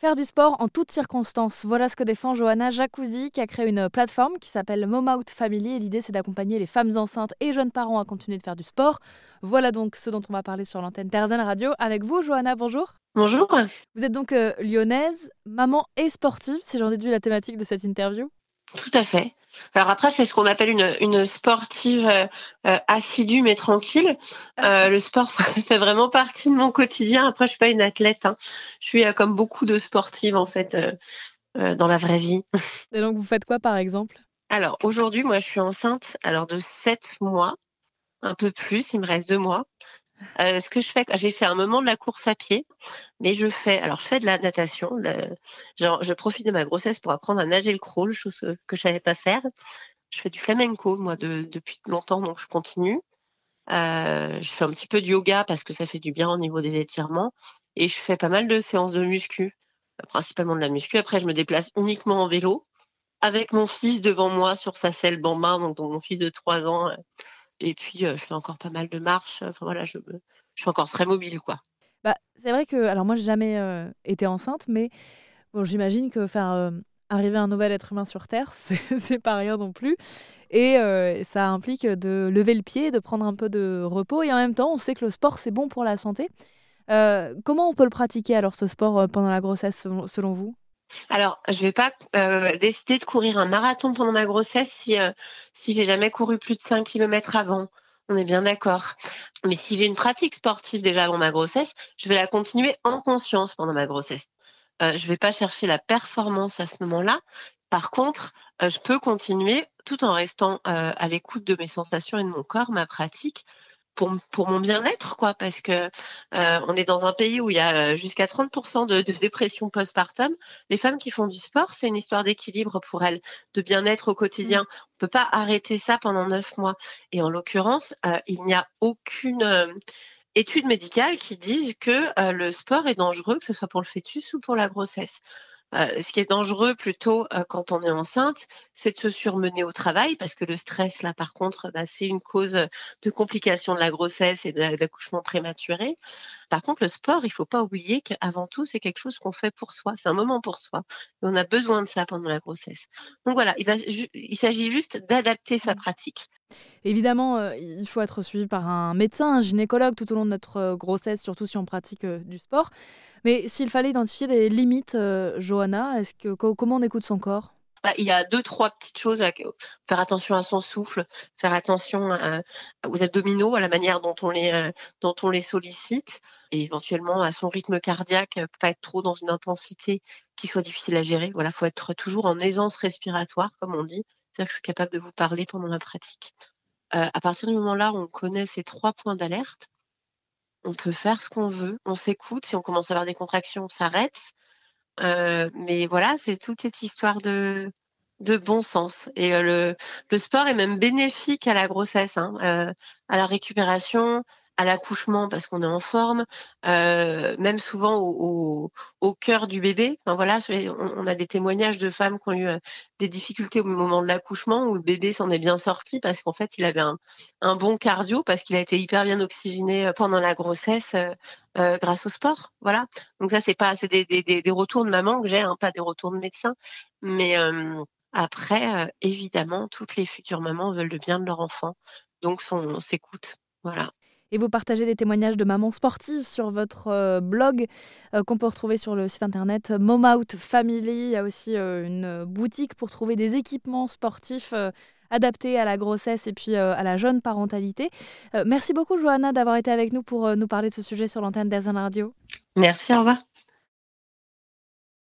Faire du sport en toutes circonstances, voilà ce que défend Johanna Jacuzzi, qui a créé une plateforme qui s'appelle Mom Out Family. l'idée, c'est d'accompagner les femmes enceintes et jeunes parents à continuer de faire du sport. Voilà donc ce dont on va parler sur l'antenne Terzen Radio. Avec vous, Johanna, bonjour. Bonjour. Vous êtes donc euh, lyonnaise, maman et sportive, si j'en déduis la thématique de cette interview. Tout à fait. Alors après, c'est ce qu'on appelle une, une sportive euh, euh, assidue mais tranquille. Euh, le sport fait vraiment partie de mon quotidien. Après, je suis pas une athlète. Hein. Je suis comme beaucoup de sportives en fait dans la vraie vie. Et donc, vous faites quoi par exemple? Alors aujourd'hui, moi, je suis enceinte alors de 7 mois, un peu plus. Il me reste deux mois. Euh, ce que je fais, j'ai fait un moment de la course à pied, mais je fais, alors je fais de la natation. genre, je profite de ma grossesse pour apprendre à nager le crawl, chose que je savais pas faire. Je fais du flamenco moi depuis longtemps, donc je continue. Euh, je fais un petit peu de yoga parce que ça fait du bien au niveau des étirements, et je fais pas mal de séances de muscu, principalement de la muscu. Après, je me déplace uniquement en vélo avec mon fils devant moi sur sa selle bambin, donc mon fils de 3 ans. Euh, et puis, je fais encore pas mal de marches. Enfin, voilà, je, suis encore très mobile, quoi. Bah, c'est vrai que, alors moi, j'ai jamais été enceinte, mais bon, j'imagine que faire arriver un nouvel être humain sur Terre, c'est pas rien non plus. Et ça implique de lever le pied, de prendre un peu de repos. Et en même temps, on sait que le sport, c'est bon pour la santé. comment on peut le pratiquer alors ce sport pendant la grossesse selon vous? Alors, je vais pas euh, décider de courir un marathon pendant ma grossesse si euh, si j'ai jamais couru plus de 5 km avant. On est bien d'accord. Mais si j'ai une pratique sportive déjà avant ma grossesse, je vais la continuer en conscience pendant ma grossesse. Euh, je vais pas chercher la performance à ce moment-là. Par contre, je peux continuer tout en restant à l'écoute de mes sensations et de mon corps, ma pratique, pour, pour mon bien-être, quoi, parce que euh, on est dans un pays où il y a euh, jusqu'à 30% de, de, dépression postpartum. Les femmes qui font du sport, c'est une histoire d'équilibre pour elles, de bien-être au quotidien. On peut pas arrêter ça pendant neuf mois. Et en l'occurrence, euh, il n'y a aucune étude médicale qui dise que le sport est dangereux, que ce soit pour le fœtus ou pour la grossesse. Euh, ce qui est dangereux plutôt euh, quand on est enceinte, c'est de se surmener au travail parce que le stress, là, par contre, bah, c'est une cause de complications de la grossesse et d'accouchement prématuré. Par contre, le sport, il faut pas oublier qu'avant tout, c'est quelque chose qu'on fait pour soi. C'est un moment pour soi. Et on a besoin de ça pendant la grossesse. Donc voilà, il, il s'agit juste d'adapter sa pratique. Évidemment, euh, il faut être suivi par un médecin, un gynécologue tout au long de notre grossesse, surtout si on pratique du sport. Mais s'il fallait identifier des limites, euh, Johanna, est-ce que, comment on écoute son corps? Bah, il y a deux, trois petites choses. À faire attention à son souffle, faire attention aux abdominaux, à la manière dont on les, euh, dont on les sollicite, et éventuellement à son rythme cardiaque, pas être trop dans une intensité qui soit difficile à gérer. Voilà, faut être toujours en aisance respiratoire, comme on dit. C'est-à-dire que je suis capable de vous parler pendant ma pratique. Euh, à partir du moment-là, on connaît ces trois points d'alerte on peut faire ce qu'on veut, on s'écoute. Si on commence à avoir des contractions, on s'arrête. Euh, mais voilà, c'est toute cette histoire de, bon sens. Et euh, le, sport est même bénéfique à la grossesse, hein, à la récupération, à l'accouchement parce qu'on est en forme, euh, même souvent au, cœur du bébé. Enfin, voilà, on, a des témoignages de femmes qui ont eu euh, des difficultés au moment de l'accouchement où le bébé s'en est bien sorti parce qu'en fait il avait un, bon cardio parce qu'il a été hyper bien oxygéné euh, pendant la grossesse grâce au sport. Voilà. Donc ça c'est pas c'est des, des, des, retours de maman que j'ai, hein, pas des retours de médecin, mais après évidemment toutes les futures mamans veulent le bien de leur enfant, donc on s'écoute. Voilà et vous partagez des témoignages de mamans sportives sur votre euh, blog euh, qu'on peut retrouver sur le site internet Mom Out Family. Il y a aussi euh, une boutique pour trouver des équipements sportifs adaptés à la grossesse et puis à la jeune parentalité. merci beaucoup Johanna d'avoir été avec nous pour nous parler de ce sujet sur l'antenne d'Azan Radio. Merci, au revoir.